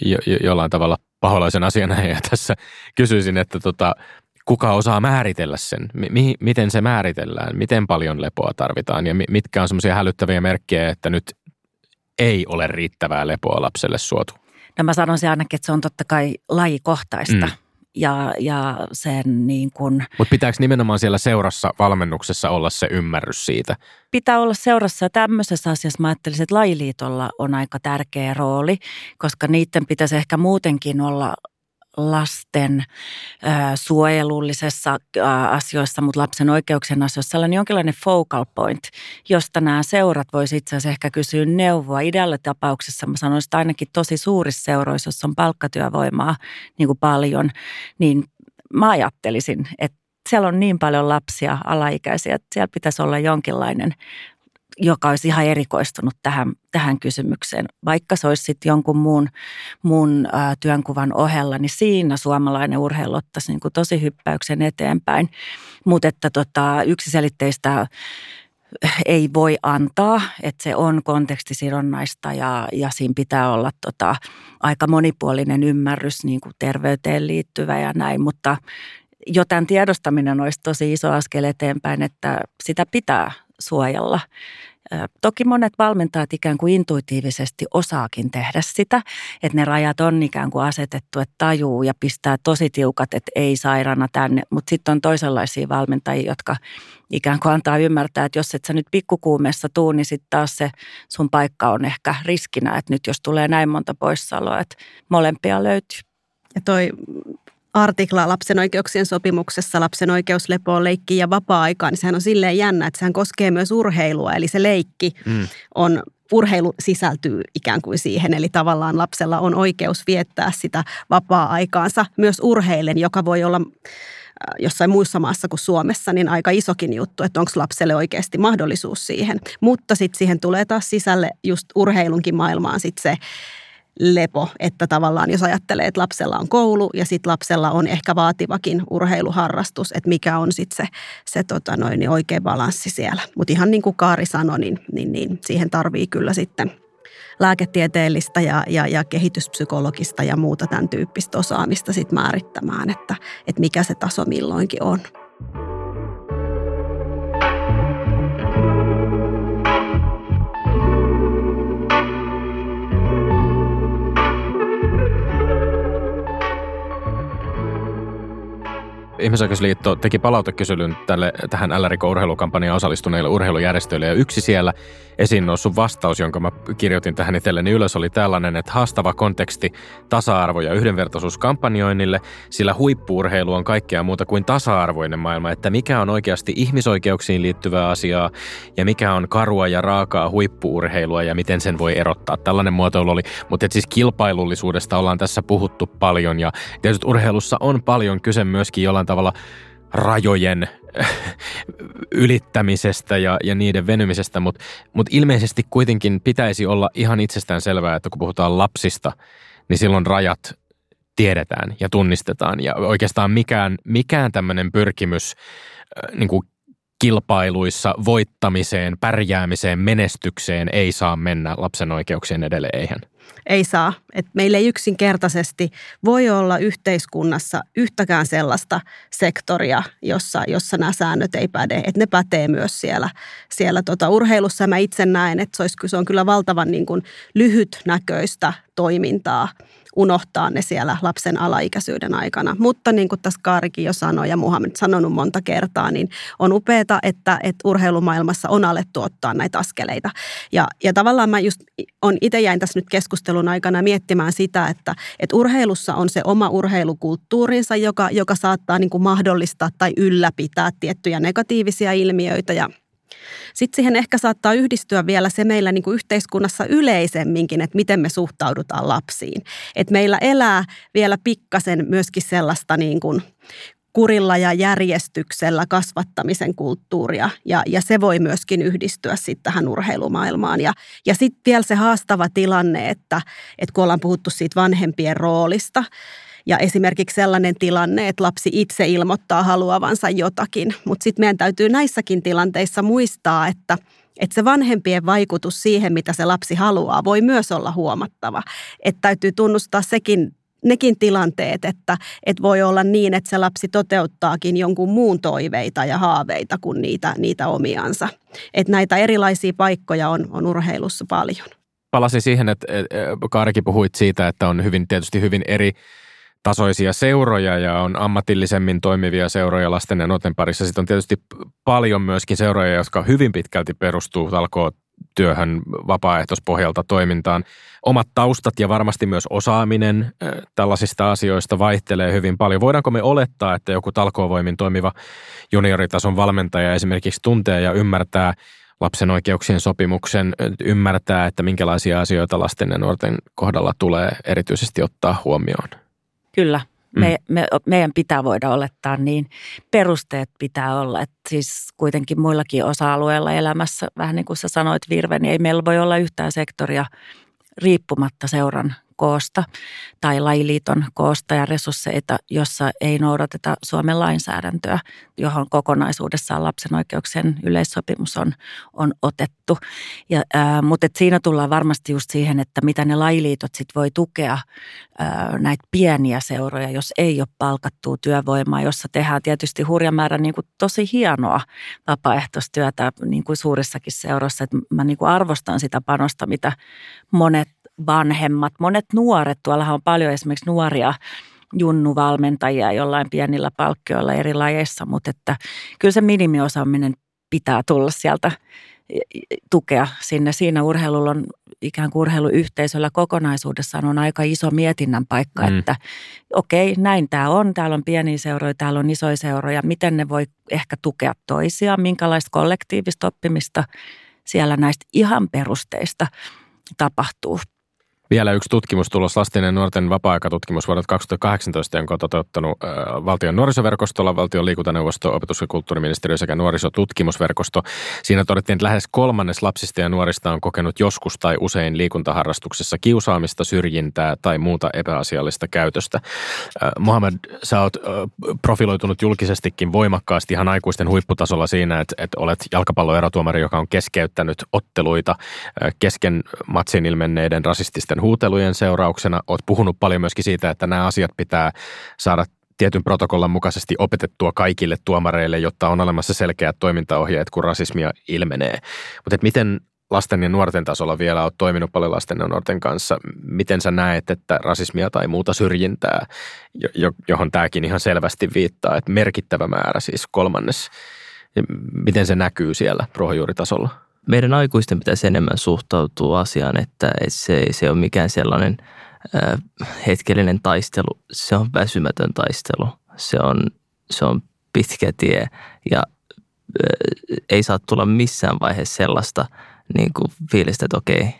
jo, jo, jollain tavalla paholaisen asiana ja tässä kysyisin, että tota, kuka osaa määritellä sen? Mi- miten se määritellään? Miten paljon lepoa tarvitaan ja mitkä on semmoisia hälyttäviä merkkejä, että nyt ei ole riittävää lepoa lapselle suotu? No mä sanoisin ainakin, että se on totta kai lajikohtaista. Mm ja, ja sen niin kuin... Mutta pitääkö nimenomaan siellä seurassa valmennuksessa olla se ymmärrys siitä? Pitää olla seurassa ja tämmöisessä asiassa mä ajattelisin, että lajiliitolla on aika tärkeä rooli, koska niiden pitäisi ehkä muutenkin olla lasten äh, suojelullisessa äh, asioissa, mutta lapsen oikeuksien asioissa sellainen jonkinlainen focal point, josta nämä seurat voisi itse asiassa ehkä kysyä neuvoa. Idealle tapauksessa mä sanoisin, että ainakin tosi suurissa seuroissa, jossa on palkkatyövoimaa niin kuin paljon, niin mä ajattelisin, että siellä on niin paljon lapsia, alaikäisiä, että siellä pitäisi olla jonkinlainen joka olisi ihan erikoistunut tähän, tähän kysymykseen. Vaikka se olisi sitten jonkun muun, muun ä, työnkuvan ohella, niin siinä suomalainen urheilu ottaisi niin kuin tosi hyppäyksen eteenpäin. Mutta että tota, yksiselitteistä ei voi antaa, että se on kontekstisidonnaista ja, ja siinä pitää olla tota, aika monipuolinen ymmärrys niin kuin terveyteen liittyvä ja näin, mutta jo tämän tiedostaminen olisi tosi iso askel eteenpäin, että sitä pitää suojella. Toki monet valmentajat ikään kuin intuitiivisesti osaakin tehdä sitä, että ne rajat on ikään kuin asetettu, että tajuu ja pistää tosi tiukat, että ei sairana tänne. Mutta sitten on toisenlaisia valmentajia, jotka ikään kuin antaa ymmärtää, että jos et sä nyt pikkukuumessa tuu, niin sitten taas se sun paikka on ehkä riskinä, että nyt jos tulee näin monta poissaoloa, että molempia löytyy. Ja toi artikla lapsen oikeuksien sopimuksessa lapsen oikeus lepoon, leikkiin ja vapaa-aikaan, niin sehän on silleen jännä, että sehän koskee myös urheilua. Eli se leikki mm. on, urheilu sisältyy ikään kuin siihen, eli tavallaan lapsella on oikeus viettää sitä vapaa-aikaansa myös urheilen, joka voi olla äh, jossain muissa maassa kuin Suomessa, niin aika isokin juttu, että onko lapselle oikeasti mahdollisuus siihen. Mutta sitten siihen tulee taas sisälle just urheilunkin maailmaan sitten se lepo, että tavallaan jos ajattelee, että lapsella on koulu ja sitten lapsella on ehkä vaativakin urheiluharrastus, että mikä on sitten se, se tota noin, niin oikea balanssi siellä. Mutta ihan niin kuin Kaari sanoi, niin, niin, niin siihen tarvii kyllä sitten lääketieteellistä ja, ja, ja kehityspsykologista ja muuta tämän tyyppistä osaamista sitten määrittämään, että, että mikä se taso milloinkin on. Ihmisoikeusliitto teki palautekyselyn tälle, tähän LRK-urheilukampanjaan osallistuneille urheilujärjestöille ja yksi siellä esiin noussut vastaus, jonka mä kirjoitin tähän itselleni ylös, oli tällainen, että haastava konteksti tasa-arvo- ja yhdenvertaisuuskampanjoinnille, sillä huippuurheilu on kaikkea muuta kuin tasa-arvoinen maailma, että mikä on oikeasti ihmisoikeuksiin liittyvää asiaa ja mikä on karua ja raakaa huippuurheilua ja miten sen voi erottaa. Tällainen muotoilu oli, mutta siis kilpailullisuudesta ollaan tässä puhuttu paljon ja tietysti urheilussa on paljon kyse myöskin jollain tavalla rajojen ylittämisestä ja, ja niiden venymisestä, mutta mut ilmeisesti kuitenkin pitäisi olla ihan itsestään selvää, että kun puhutaan lapsista, niin silloin rajat tiedetään ja tunnistetaan. Ja oikeastaan mikään, mikään tämmöinen pyrkimys äh, niin kuin kilpailuissa voittamiseen, pärjäämiseen, menestykseen ei saa mennä lapsen oikeuksien edelle, eihän? Ei saa. Et meillä ei yksinkertaisesti voi olla yhteiskunnassa yhtäkään sellaista sektoria, jossa, jossa nämä säännöt ei päde. Et ne pätee myös siellä, siellä tota urheilussa. Mä itse näen, että se, olisi, se on kyllä valtavan niin kuin lyhytnäköistä toimintaa – unohtaa ne siellä lapsen alaikäisyyden aikana. Mutta niin kuin tässä Kaarikin jo sanoi ja Muhammed sanonut monta kertaa, niin on upeata, että, että urheilumaailmassa on alettu ottaa näitä askeleita. Ja, ja tavallaan mä just on itse jäin tässä nyt keskustelun aikana miettimään sitä, että, että urheilussa on se oma urheilukulttuurinsa, joka, joka saattaa niin kuin mahdollistaa tai ylläpitää tiettyjä negatiivisia ilmiöitä ja sitten siihen ehkä saattaa yhdistyä vielä se meillä niin kuin yhteiskunnassa yleisemminkin, että miten me suhtaudutaan lapsiin. Että meillä elää vielä pikkasen myöskin sellaista niin kuin kurilla ja järjestyksellä kasvattamisen kulttuuria ja, ja se voi myöskin yhdistyä sitten tähän urheilumaailmaan. Ja, ja sitten vielä se haastava tilanne, että, että kun ollaan puhuttu siitä vanhempien roolista, ja esimerkiksi sellainen tilanne, että lapsi itse ilmoittaa haluavansa jotakin. Mutta sitten meidän täytyy näissäkin tilanteissa muistaa, että, että se vanhempien vaikutus siihen, mitä se lapsi haluaa, voi myös olla huomattava. Että täytyy tunnustaa sekin nekin tilanteet, että, että voi olla niin, että se lapsi toteuttaakin jonkun muun toiveita ja haaveita kuin niitä, niitä omiansa. Että näitä erilaisia paikkoja on, on urheilussa paljon. Palasin siihen, että Kaarikin puhuit siitä, että on hyvin tietysti hyvin eri tasoisia seuroja ja on ammatillisemmin toimivia seuroja lasten ja nuorten parissa. Sitten on tietysti paljon myöskin seuroja, jotka hyvin pitkälti perustuu talkoot työhön vapaaehtoispohjalta toimintaan. Omat taustat ja varmasti myös osaaminen tällaisista asioista vaihtelee hyvin paljon. Voidaanko me olettaa, että joku talkoovoimin toimiva junioritason valmentaja esimerkiksi tuntee ja ymmärtää lapsen oikeuksien sopimuksen, ymmärtää, että minkälaisia asioita lasten ja nuorten kohdalla tulee erityisesti ottaa huomioon? Kyllä, me, mm. me, meidän pitää voida olettaa niin. Perusteet pitää olla, että siis kuitenkin muillakin osa-alueilla elämässä, vähän niin kuin sä sanoit Virve, niin ei meillä voi olla yhtään sektoria riippumatta seuran koosta tai lajiliiton koosta ja resursseita, jossa ei noudateta Suomen lainsäädäntöä, johon kokonaisuudessaan lapsen oikeuksien yleissopimus on, on otettu. Ja, ää, mutta et siinä tullaan varmasti just siihen, että mitä ne lajiliitot sit voi tukea ää, näitä pieniä seuroja, jos ei ole palkattua työvoimaa, jossa tehdään tietysti hurja määrä niin kuin tosi hienoa vapaaehtoistyötä niin kuin suurissakin seuroissa. Et mä niin kuin arvostan sitä panosta, mitä monet vanhemmat, monet nuoret, tuollahan on paljon esimerkiksi nuoria junnuvalmentajia jollain pienillä palkkioilla eri lajeissa, mutta että kyllä se minimiosaaminen pitää tulla sieltä tukea sinne. Siinä urheilulla on ikään kuin urheiluyhteisöllä kokonaisuudessaan on aika iso mietinnän paikka, mm. että okei, näin tämä on. Täällä on pieniä seuroja, täällä on isoja seuroja. Miten ne voi ehkä tukea toisiaan? Minkälaista kollektiivista oppimista siellä näistä ihan perusteista tapahtuu? Vielä yksi tutkimustulos, lasten ja nuorten vapaa-aikatutkimus vuodelta 2018, jonka on toteuttanut valtion nuorisoverkostolla, valtion liikuntaneuvosto, opetus- ja kulttuuriministeriö sekä nuorisotutkimusverkosto. Siinä todettiin, että lähes kolmannes lapsista ja nuorista on kokenut joskus tai usein liikuntaharrastuksessa kiusaamista, syrjintää tai muuta epäasiallista käytöstä. Mohamed, sä oot profiloitunut julkisestikin voimakkaasti ihan aikuisten huipputasolla siinä, että, että olet jalkapalloerotuomari, joka on keskeyttänyt otteluita kesken matsin ilmenneiden rasististen poliittisten huutelujen seurauksena. Olet puhunut paljon myöskin siitä, että nämä asiat pitää saada tietyn protokollan mukaisesti opetettua kaikille tuomareille, jotta on olemassa selkeät toimintaohjeet, kun rasismia ilmenee. Mutta miten lasten ja nuorten tasolla vielä olet toiminut paljon lasten ja nuorten kanssa. Miten sä näet, että rasismia tai muuta syrjintää, johon tämäkin ihan selvästi viittaa, että merkittävä määrä, siis kolmannes, miten se näkyy siellä ruohonjuuritasolla? Meidän aikuisten pitäisi enemmän suhtautua asiaan, että se ei se ole mikään sellainen hetkellinen taistelu. Se on väsymätön taistelu. Se on, se on pitkä tie ja ei saa tulla missään vaiheessa sellaista niin kuin fiilistä, että okei,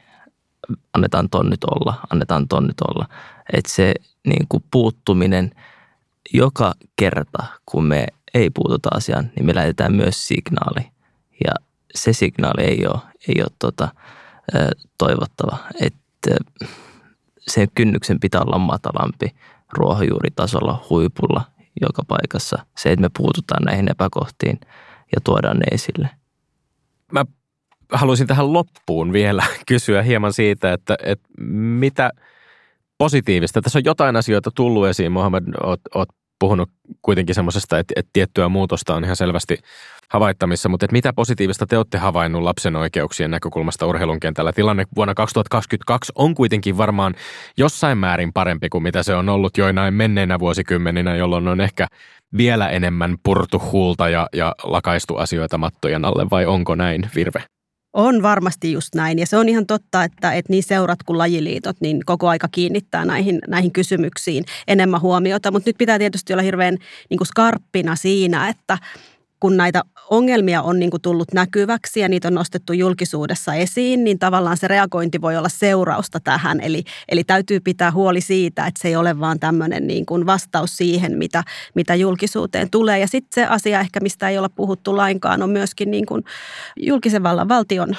annetaan ton nyt olla, annetaan ton nyt olla. Että se niin kuin puuttuminen joka kerta, kun me ei puututa asiaan, niin me lähetetään myös signaali. Ja se signaali ei ole, ei ole tota, toivottava. Että sen kynnyksen pitää olla matalampi ruohonjuuritasolla, huipulla, joka paikassa. Se, että me puututaan näihin epäkohtiin ja tuodaan ne esille. Mä haluaisin tähän loppuun vielä kysyä hieman siitä, että, että mitä positiivista. Tässä on jotain asioita tullut esiin. Mohamed, oot, oot puhunut kuitenkin semmoisesta, että, että tiettyä muutosta on ihan selvästi havaittamissa, mutta että mitä positiivista te olette havainnut lapsen oikeuksien näkökulmasta urheilun kentällä? Tilanne vuonna 2022 on kuitenkin varmaan jossain määrin parempi kuin mitä se on ollut joinain menneinä vuosikymmeninä, jolloin on ehkä vielä enemmän purtu huulta ja, ja lakaistu asioita mattojen alle, vai onko näin, Virve? On varmasti just näin. Ja se on ihan totta, että, että niin seurat kuin lajiliitot niin koko aika kiinnittää näihin, näihin kysymyksiin enemmän huomiota, mutta nyt pitää tietysti olla hirveän niin kuin skarppina siinä, että kun näitä ongelmia on niin kuin tullut näkyväksi ja niitä on nostettu julkisuudessa esiin, niin tavallaan se reagointi voi olla seurausta tähän. Eli, eli täytyy pitää huoli siitä, että se ei ole vaan tämmöinen niin kuin vastaus siihen, mitä, mitä julkisuuteen tulee. Ja sitten se asia ehkä, mistä ei olla puhuttu lainkaan, on myöskin niin kuin julkisen vallan valtion,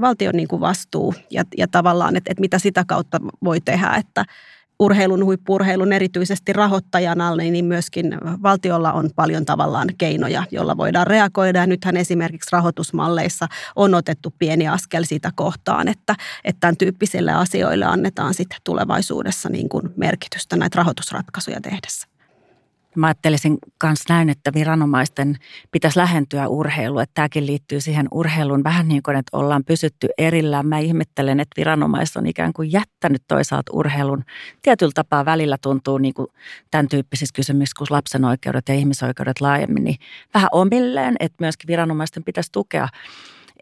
valtion niin kuin vastuu ja, ja tavallaan, että, että mitä sitä kautta voi tehdä, että urheilun, huippurheilun erityisesti rahoittajana, niin myöskin valtiolla on paljon tavallaan keinoja, joilla voidaan reagoida. Ja nythän esimerkiksi rahoitusmalleissa on otettu pieni askel sitä kohtaan, että, että tämän tyyppisille asioille annetaan sitten tulevaisuudessa niin kuin merkitystä näitä rahoitusratkaisuja tehdessä. Mä ajattelisin myös näin, että viranomaisten pitäisi lähentyä urheiluun. Että tämäkin liittyy siihen urheiluun vähän niin kuin, että ollaan pysytty erillään. Mä ihmettelen, että viranomaiset on ikään kuin jättänyt toisaalta urheilun. Tietyllä tapaa välillä tuntuu niin kuin tämän tyyppisissä kysymyksissä kuin lapsen oikeudet ja ihmisoikeudet laajemmin, niin vähän omilleen, että myöskin viranomaisten pitäisi tukea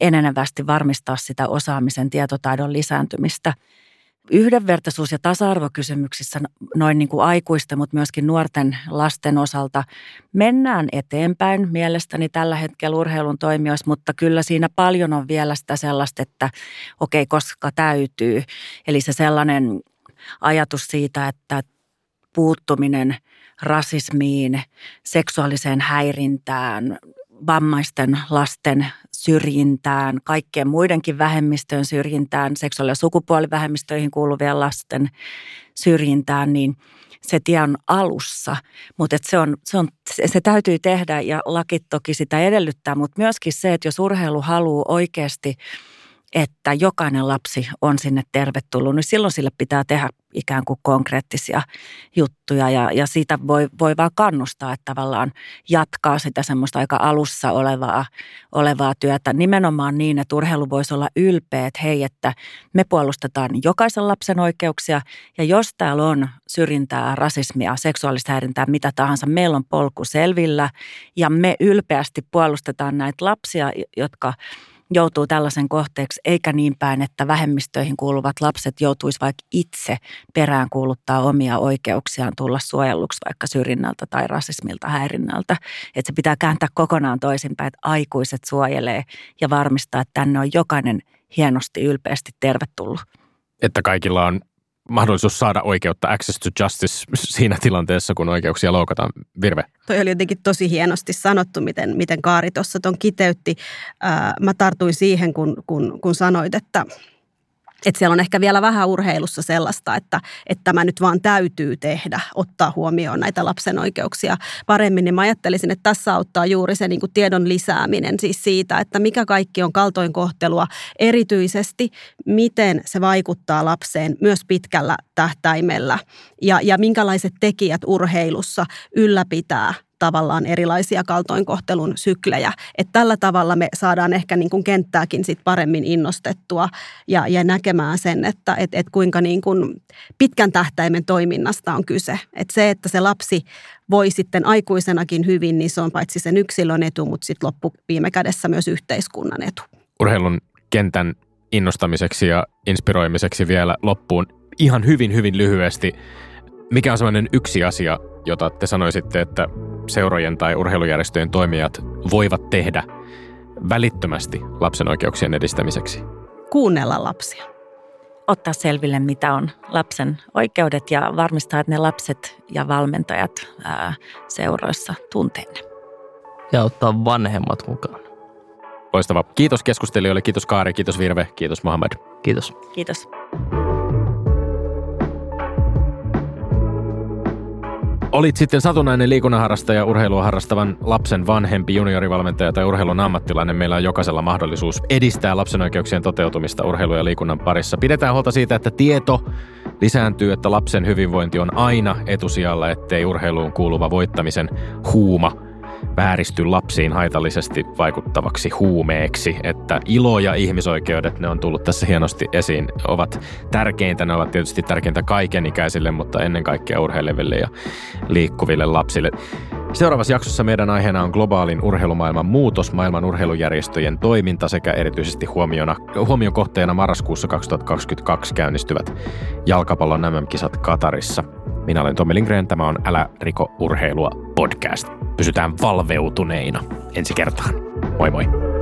enenevästi varmistaa sitä osaamisen tietotaidon lisääntymistä – yhdenvertaisuus- ja tasa-arvokysymyksissä noin niin kuin aikuisten, mutta myöskin nuorten lasten osalta mennään eteenpäin mielestäni tällä hetkellä urheilun toimijoissa, mutta kyllä siinä paljon on vielä sitä sellaista, että okei, okay, koska täytyy. Eli se sellainen ajatus siitä, että puuttuminen rasismiin, seksuaaliseen häirintään, vammaisten lasten syrjintään, kaikkien muidenkin vähemmistöön syrjintään, seksuaali- ja sukupuolivähemmistöihin kuuluvien lasten syrjintään, niin se tie on alussa. Mutta se, on, se, on, se, täytyy tehdä ja laki toki sitä edellyttää, mutta myöskin se, että jos urheilu haluaa oikeasti – että jokainen lapsi on sinne tervetullut, niin silloin sille pitää tehdä ikään kuin konkreettisia juttuja ja, ja siitä voi, voi vaan kannustaa, että tavallaan jatkaa sitä semmoista aika alussa olevaa, olevaa työtä. Nimenomaan niin, että urheilu voisi olla ylpeä, että hei, että me puolustetaan jokaisen lapsen oikeuksia ja jos täällä on syrjintää, rasismia, seksuaalista häirintää, mitä tahansa, meillä on polku selvillä ja me ylpeästi puolustetaan näitä lapsia, jotka joutuu tällaisen kohteeksi, eikä niin päin, että vähemmistöihin kuuluvat lapset joutuisi vaikka itse perään kuuluttaa omia oikeuksiaan tulla suojelluksi vaikka syrjinnältä tai rasismilta, häirinnältä. Että se pitää kääntää kokonaan toisinpäin, että aikuiset suojelee ja varmistaa, että tänne on jokainen hienosti, ylpeästi tervetullut. Että kaikilla on mahdollisuus saada oikeutta, access to justice siinä tilanteessa, kun oikeuksia loukataan. Virve. Toi oli jotenkin tosi hienosti sanottu, miten, miten Kaari tuossa ton kiteytti. Ää, mä tartuin siihen, kun, kun, kun sanoit, että että siellä on ehkä vielä vähän urheilussa sellaista, että, että tämä nyt vaan täytyy tehdä, ottaa huomioon näitä lapsen oikeuksia paremmin. Niin mä ajattelisin, että tässä auttaa juuri se niin kuin tiedon lisääminen siis siitä, että mikä kaikki on kaltoinkohtelua, erityisesti miten se vaikuttaa lapseen myös pitkällä tähtäimellä ja, ja minkälaiset tekijät urheilussa ylläpitää tavallaan erilaisia kaltoinkohtelun syklejä. Että tällä tavalla me saadaan ehkä niin kuin kenttääkin sit paremmin innostettua ja, ja näkemään sen, että et, et kuinka niin kuin pitkän tähtäimen toiminnasta on kyse. Että se, että se lapsi voi sitten aikuisenakin hyvin, niin se on paitsi sen yksilön etu, mutta sitten loppu viime kädessä myös yhteiskunnan etu. Urheilun kentän innostamiseksi ja inspiroimiseksi vielä loppuun ihan hyvin, hyvin lyhyesti. Mikä on sellainen yksi asia, jota te sanoisitte, että seurojen tai urheilujärjestöjen toimijat voivat tehdä välittömästi lapsen oikeuksien edistämiseksi? Kuunnella lapsia. Ottaa selville, mitä on lapsen oikeudet ja varmistaa, että ne lapset ja valmentajat ää, seuroissa tuntee ne. Ja ottaa vanhemmat mukaan. Loistava. Kiitos keskustelijoille, kiitos Kaari, kiitos Virve, kiitos Mohamed. Kiitos. Kiitos. Olit sitten satunnainen liikunnanharrastaja, urheilua harrastavan lapsen vanhempi, juniorivalmentaja tai urheilun ammattilainen. Meillä on jokaisella mahdollisuus edistää lapsen oikeuksien toteutumista urheilu- ja liikunnan parissa. Pidetään huolta siitä, että tieto lisääntyy, että lapsen hyvinvointi on aina etusijalla, ettei urheiluun kuuluva voittamisen huuma – vääristy lapsiin haitallisesti vaikuttavaksi huumeeksi, että ilo ja ihmisoikeudet, ne on tullut tässä hienosti esiin, ovat tärkeintä, ne ovat tietysti tärkeintä kaikenikäisille, mutta ennen kaikkea urheileville ja liikkuville lapsille. Seuraavassa jaksossa meidän aiheena on globaalin urheilumaailman muutos, maailman urheilujärjestöjen toiminta sekä erityisesti huomiona, huomion kohteena marraskuussa 2022 käynnistyvät jalkapallon MM-kisat Katarissa. Minä olen Tommi Lindgren, tämä on Älä riko urheilua podcast. Pysytään valveutuneina ensi kertaan. Moi moi!